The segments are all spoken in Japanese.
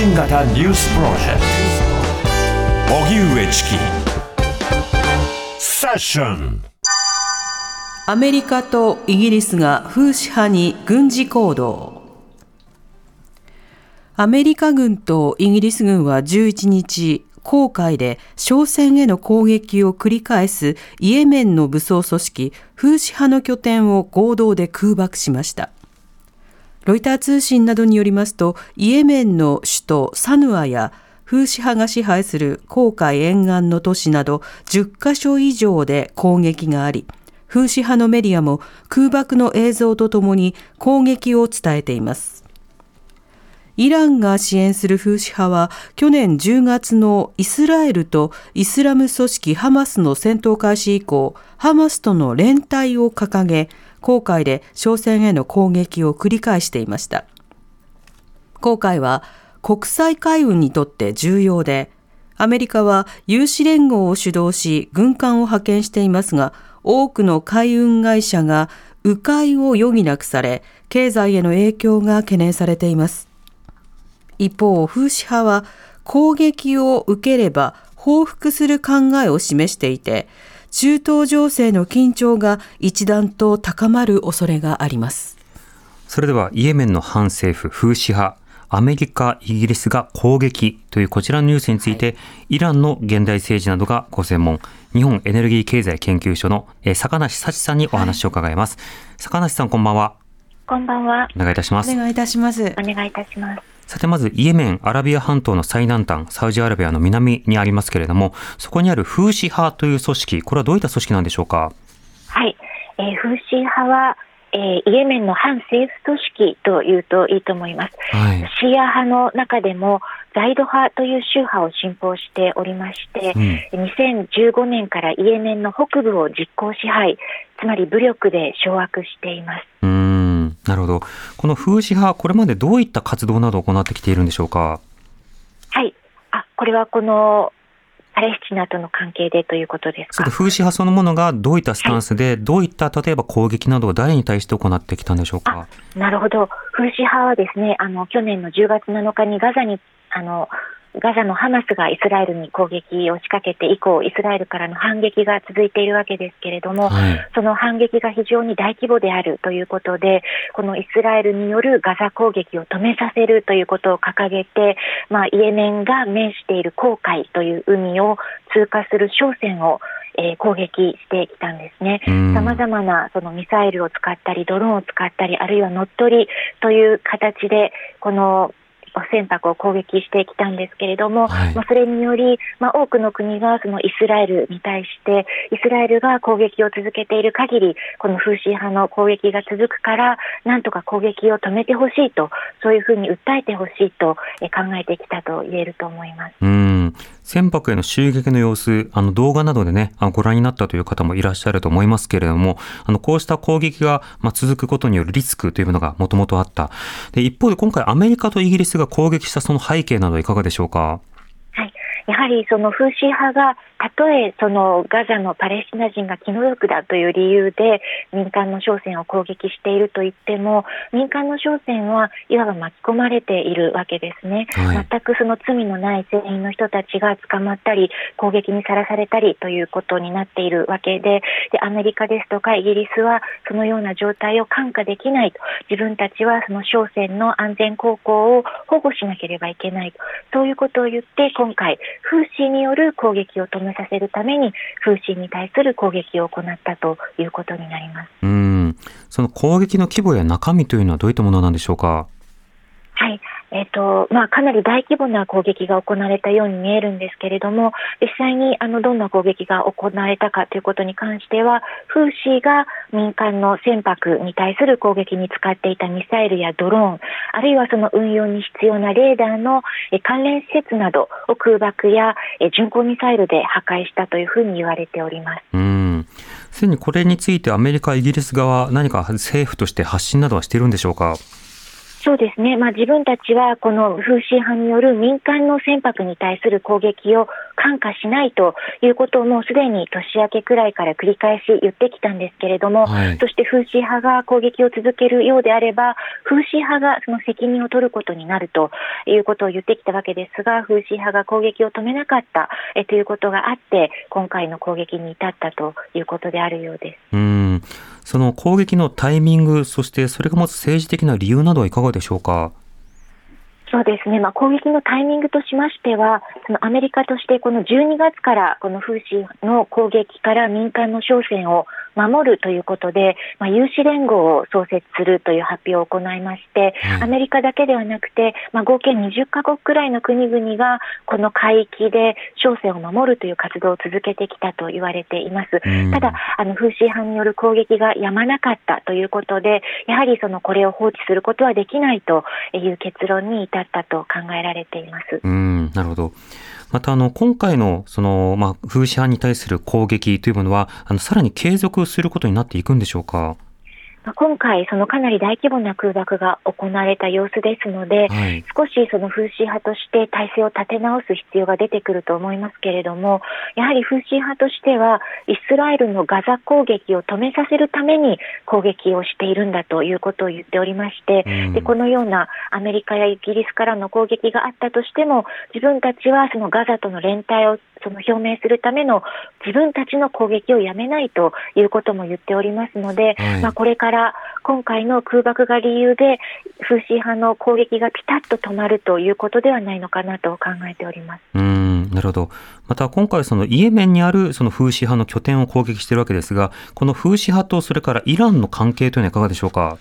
新型ニュースプロジェクト。荻上チキ。セッション。アメリカとイギリスが風刺派に軍事行動。アメリカ軍とイギリス軍は11日航海で商船への攻撃を繰り返すイエメンの武装組織フーシ派の拠点を合同で空爆しました。ロイター通信などによりますとイエメンの首都サヌアやフーシ派が支配する航海沿岸の都市など10カ所以上で攻撃がありフーシ派のメディアも空爆の映像とともに攻撃を伝えています。イランが支援するフーシ派は去年10月のイスラエルとイスラム組織ハマスの戦闘開始以降、ハマスとの連帯を掲げ、航海で商船への攻撃を繰り返していました。航海は国際海運にとって重要で、アメリカは有志連合を主導し軍艦を派遣していますが、多くの海運会社が迂回を余儀なくされ、経済への影響が懸念されています。一方、風刺派は攻撃を受ければ報復する考えを示していて、中東情勢の緊張が一段と高まる恐れがあります。それではイエメンの反政府風刺派アメリカ、イギリスが攻撃というこちらのニュースについて、はい、イランの現代政治などがご専門、日本エネルギー経済研究所の坂梨幸さんにお話を伺います。はい、坂梨さん、こんばんは。こんばんは。お願いいたします。お願いいたします。お願いいたします。さてまずイエメン、アラビア半島の最南端、サウジアラビアの南にありますけれども、そこにあるフーシ派という組織、これはどういった組織なんでしょうか？はい、えー、フーシ派は、えー、イエメンの反政府組織というといいと思います。はい、シーア派の中でもザイド派という宗派を信奉しておりまして、うん、2015年からイエメンの北部を実効支配、つまり武力で掌握しています。うんなるほど。この風刺派、これまでどういった活動などを行ってきているんでしょうか？はい。あ、これはこのパレスチナとの関係でということですか？風刺派そのものがどういったスタンスで、はい、どういった例えば攻撃などを誰に対して行ってきたんでしょうか？なるほど。風刺派はですね、あの去年の10月7日にガザにあのガザのハマスがイスラエルに攻撃を仕掛けて以降、イスラエルからの反撃が続いているわけですけれども、はい、その反撃が非常に大規模であるということで、このイスラエルによるガザ攻撃を止めさせるということを掲げて、まあ、イエメンが面している航海という海を通過する商船をえー、攻撃してきたんですね。さまざまなそのミサイルを使ったり、ドローンを使ったり、あるいは乗っ取りという形で、この船舶を攻撃してきたんですけれども、はい、まあ、それにより、まあ、多くの国がそのイスラエルに対して、イスラエルが攻撃を続けている限り、この風刺派の攻撃が続くから、なんとか攻撃を止めてほしいと、そういうふうに訴えてほしいと考えてきたと言えると思います。うん船舶への襲撃の様子、あの動画などでね、ご覧になったという方もいらっしゃると思いますけれども、あのこうした攻撃がま続くことによるリスクというものがもともとあった。で一方で今回アメリカとイギリスが攻撃したその背景などいかがでしょうか？はい、やはりその風刺派がたとえそのガザのパレスチナ人が気の毒だという理由で民間の商船を攻撃していると言っても民間の商船はいわば巻き込まれているわけですね、はい、全くその罪のない船員の人たちが捕まったり攻撃にさらされたりということになっているわけででアメリカですとかイギリスはそのような状態を看過できないと。自分たちはその商船の安全航行を保護しなければいけないと。そういうことを言って今回風刺による攻撃を止めめさせるために風疹に対する攻撃を行ったということになります。うん。その攻撃の規模や中身というのはどういったものなんでしょうか？はいえーとまあ、かなり大規模な攻撃が行われたように見えるんですけれども、実際にあのどんな攻撃が行われたかということに関しては、風刺が民間の船舶に対する攻撃に使っていたミサイルやドローン、あるいはその運用に必要なレーダーの関連施設などを空爆や巡航ミサイルで破壊したというふうに言われております。うんすでにこれについてアメリカ、イギリス側、何か政府として発信などはしているんでしょうか？そうですね、まあ、自分たちはこの風刺派による民間の船舶に対する攻撃を看過しないということをもうすでに年明けくらいから繰り返し言ってきたんですけれども、はい、そして風刺派が攻撃を続けるようであれば、風刺派がその責任を取ることになるということを言ってきたわけですが、風刺派が攻撃を止めなかったえということがあって、今回の攻撃に至ったということであるようです。その攻撃のタイミング、そしてそれが持つ政治的な理由などはいかがでしょうか？そうですね、まあ、攻撃のタイミングとしましては、そのアメリカとしてこの12月からこの風刺の攻撃から民間の商船を守るということで、まあ、有志連合を創設するという発表を行いまして、アメリカだけではなくて、まあ、合計20カ国くらいの国々がこの海域で商船を守るという活動を続けてきたと言われています。ただ、あの風刺派による攻撃がやまなかったということで、やはりそのこれを放置することはできないという結論に至だったと考えられています。うんなるほど。またあの今回のそのまあ風刺派に対する攻撃というものはあのさらに継続することになっていくんでしょうか？今回、そのかなり大規模な空爆が行われた様子ですので、はい、少しその風刺派として体制を立て直す必要が出てくると思いますけれども、やはり風刺派としては、イスラエルのガザ攻撃を止めさせるために攻撃をしているんだということを言っておりまして、うん、でこのようなアメリカやイギリスからの攻撃があったとしても、自分たちはそのガザとの連帯をその表明するための自分たちの攻撃をやめないということも言っておりますので、はい、まあ、これから今回の空爆が理由で風刺派の攻撃がピタッと止まるということではないのかなと考えております。うんなるほど。また今回そのイエメンにあるその風刺派の拠点を攻撃しているわけですが、この風刺派とそれからイランの関係というのはいかがでしょうか？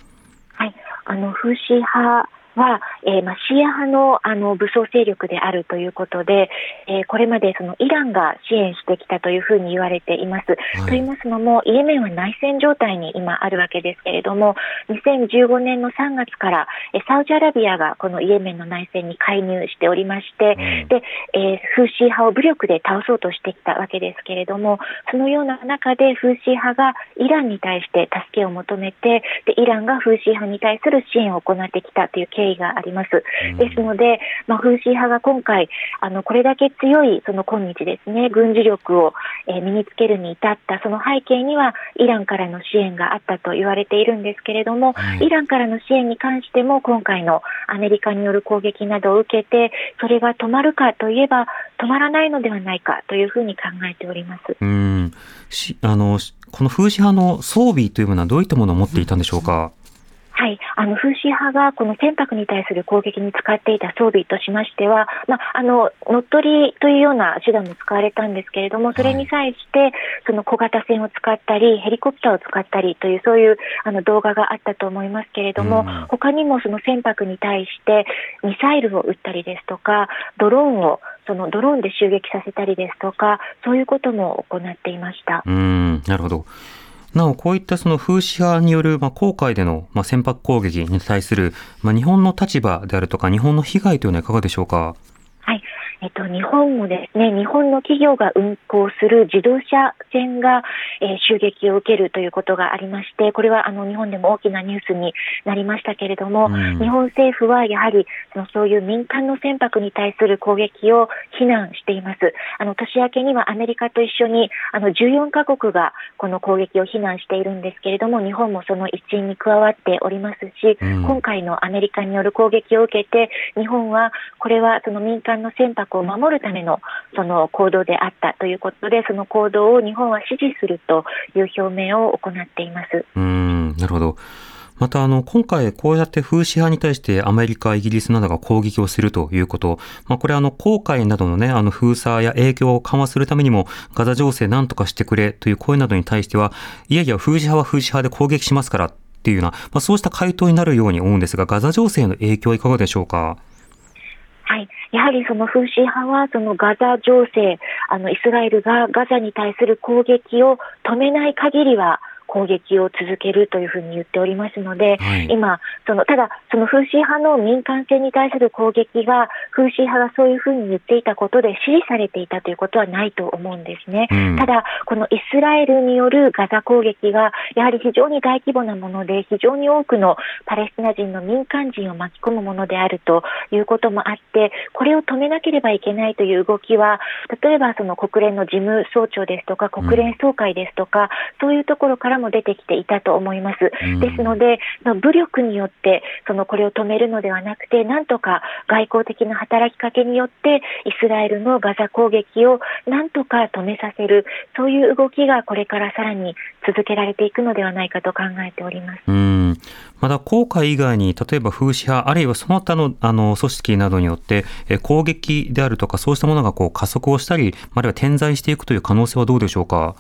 はい、あの風刺派は、えー、まあ、シーア派のあの武装勢力であるということで、えー、これまでそのイランが支援してきたというふうに言われています。はい、と言いますのも、イエメンは内戦状態に今あるわけですけれども、2015年の3月から、えサウジアラビアがこのイエメンの内戦に介入しておりまして、うん、で、えー、フーシー派を武力で倒そうとしてきたわけですけれども、そのような中でフーシー派がイランに対して助けを求めて、でイランがフーシー派に対する支援を行ってきたという経緯があります。ですので、まあ、風刺派が今回、あのこれだけ強いその今日ですね、軍事力を、え身につけるに至ったその背景には、イランからの支援があったと言われているんですけれども、はい、イランからの支援に関しても、今回のアメリカによる攻撃などを受けて、それが止まるかといえば、止まらないのではないかというふうに考えております。うんしあのこの風刺派の装備というものはどういったものを持っていたんでしょうか？はい、あの風刺派がこの船舶に対する攻撃に使っていた装備としましては、まあ、あの乗っ取りというような手段も使われたんですけれども、それに際して、その小型船を使ったり、ヘリコプターを使ったりという、そういうあの動画があったと思いますけれども、他にもその船舶に対してミサイルを撃ったりですとか、ドローンをそのドローンで襲撃させたりですとか、そういうことも行っていました。うんなるほど。なお、こういったその風刺派による、まあ、航海での、まあ、船舶攻撃に対する、まあ、日本の立場であるとか、日本の被害というのはいかがでしょうか？はい。えっと、日本もですね、日本の企業が運航する自動車船が、えー、襲撃を受けるということがありまして、これはあの日本でも大きなニュースになりましたけれども、うん、日本政府はやはりそのそういう民間の船舶に対する攻撃を非難しています。あの年明けにはアメリカと一緒にあの14カ国がこの攻撃を非難しているんですけれども、日本もその一員に加わっておりますし、うん、今回のアメリカによる攻撃を受けて、日本はこれはその民間の船舶を守るためのその行動であったということで、その行動を日本は支持するという表明を行っています。うんなるほど。また、あの、今回、こうやって風刺派に対してアメリカ、イギリスなどが攻撃をするということ、まあ、これ、あの、航海などのね、あの、封鎖や影響を緩和するためにも、ガザ情勢なんとかしてくれという声などに対しては、いやいや、風刺派は風刺派で攻撃しますからっていうような、まあ、そうした回答になるように思うんですが、ガザ情勢の影響はいかがでしょうか？はい。やはりその風刺派は、そのガザ情勢、あの、イスラエルがガザに対する攻撃を止めない限りは、攻撃を続けるというふうに言っておりますので、はい今、そのただ、そのフーシ派の民間船に対する攻撃が、フーシ派がそういうふうに言っていたことで支持されていたということはないと思うんですね。うんただ、このイスラエルによるガザ攻撃が、やはり非常に大規模なもので、非常に多くのパレスチナ人の民間人を巻き込むものであるということもあって、これを止めなければいけないという動きは、例えばその国連の事務総長ですとか、国連総会ですとか、そういうところからも出てきていたと思います。うんですので、まあ武力によって、そのこれを止めるのではなくて、なんとか外交的な働きかけによって、イスラエルのガザ攻撃をなんとか止めさせる、そういう動きがこれからさらに続けられていくのではないかと考えております。うん。また、航海以外に、例えば風刺派、あるいはその他の、あの、組織などによって、え攻撃であるとか、そうしたものがこう加速をしたり、あるいは点在していくという可能性はどうでしょうか？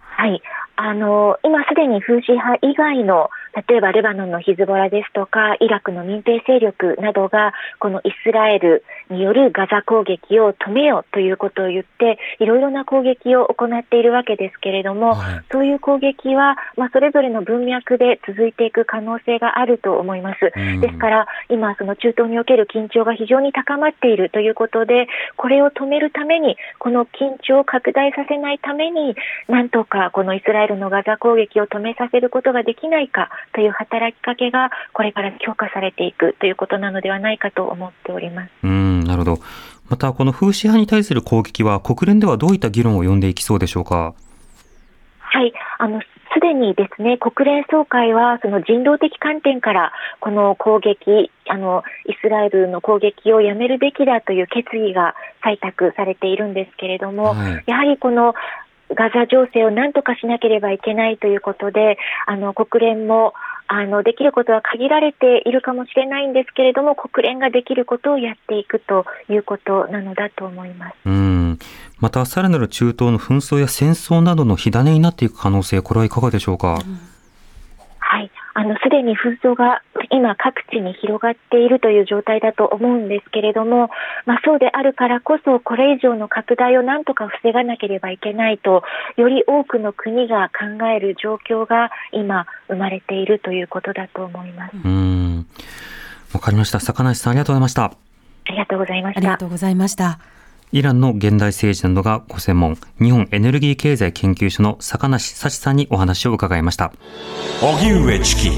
はい。あの、今すでにフーシ派以外の、例えばレバノンのヒズボラですとか、イラクの民兵勢力などが、このイスラエルによるガザ攻撃を止めようということを言って、いろいろな攻撃を行っているわけですけれども、はいそういう攻撃は、まあ、それぞれの文脈で続いていく可能性があると思います。うんですから、今、その中東における緊張が非常に高まっているということで、これを止めるために、この緊張を拡大させないために、なんとかこのイスラエルのガザ攻撃を止めさせることができないかという働きかけが、これから強化されていくということなのではないかと思っております。うん、なるほど。また、この風刺派に対する攻撃は、国連ではどういった議論を呼んでいきそうでしょうか？はい、あの、すでにですね、国連総会は、その人道的観点から、この攻撃、あの、イスラエルの攻撃をやめるべきだという決議が採択されているんですけれども、はいやはりこのガザ情勢を何とかしなければいけないということで、あの、国連も、あの、できることは限られているかもしれないんですけれども、国連ができることをやっていくということなのだと思います。うん。また、さらなる中東の紛争や戦争などの火種になっていく可能性、これはいかがでしょうか、はい、あのすでに紛争が今、各地に広がっているという状態だと思うんですけれども、まあ、そうであるからこそ、これ以上の拡大をなんとか防がなければいけないと、より多くの国が考える状況が今、生まれているということだと思います。うん。わかりました。坂梨さん、ありがとうございました。ありがとうございましたありが。とうございました。イランの現代政治などがご専門、日本エネルギー経済研究所の坂梨幸さんにお話を伺いました。荻上チキ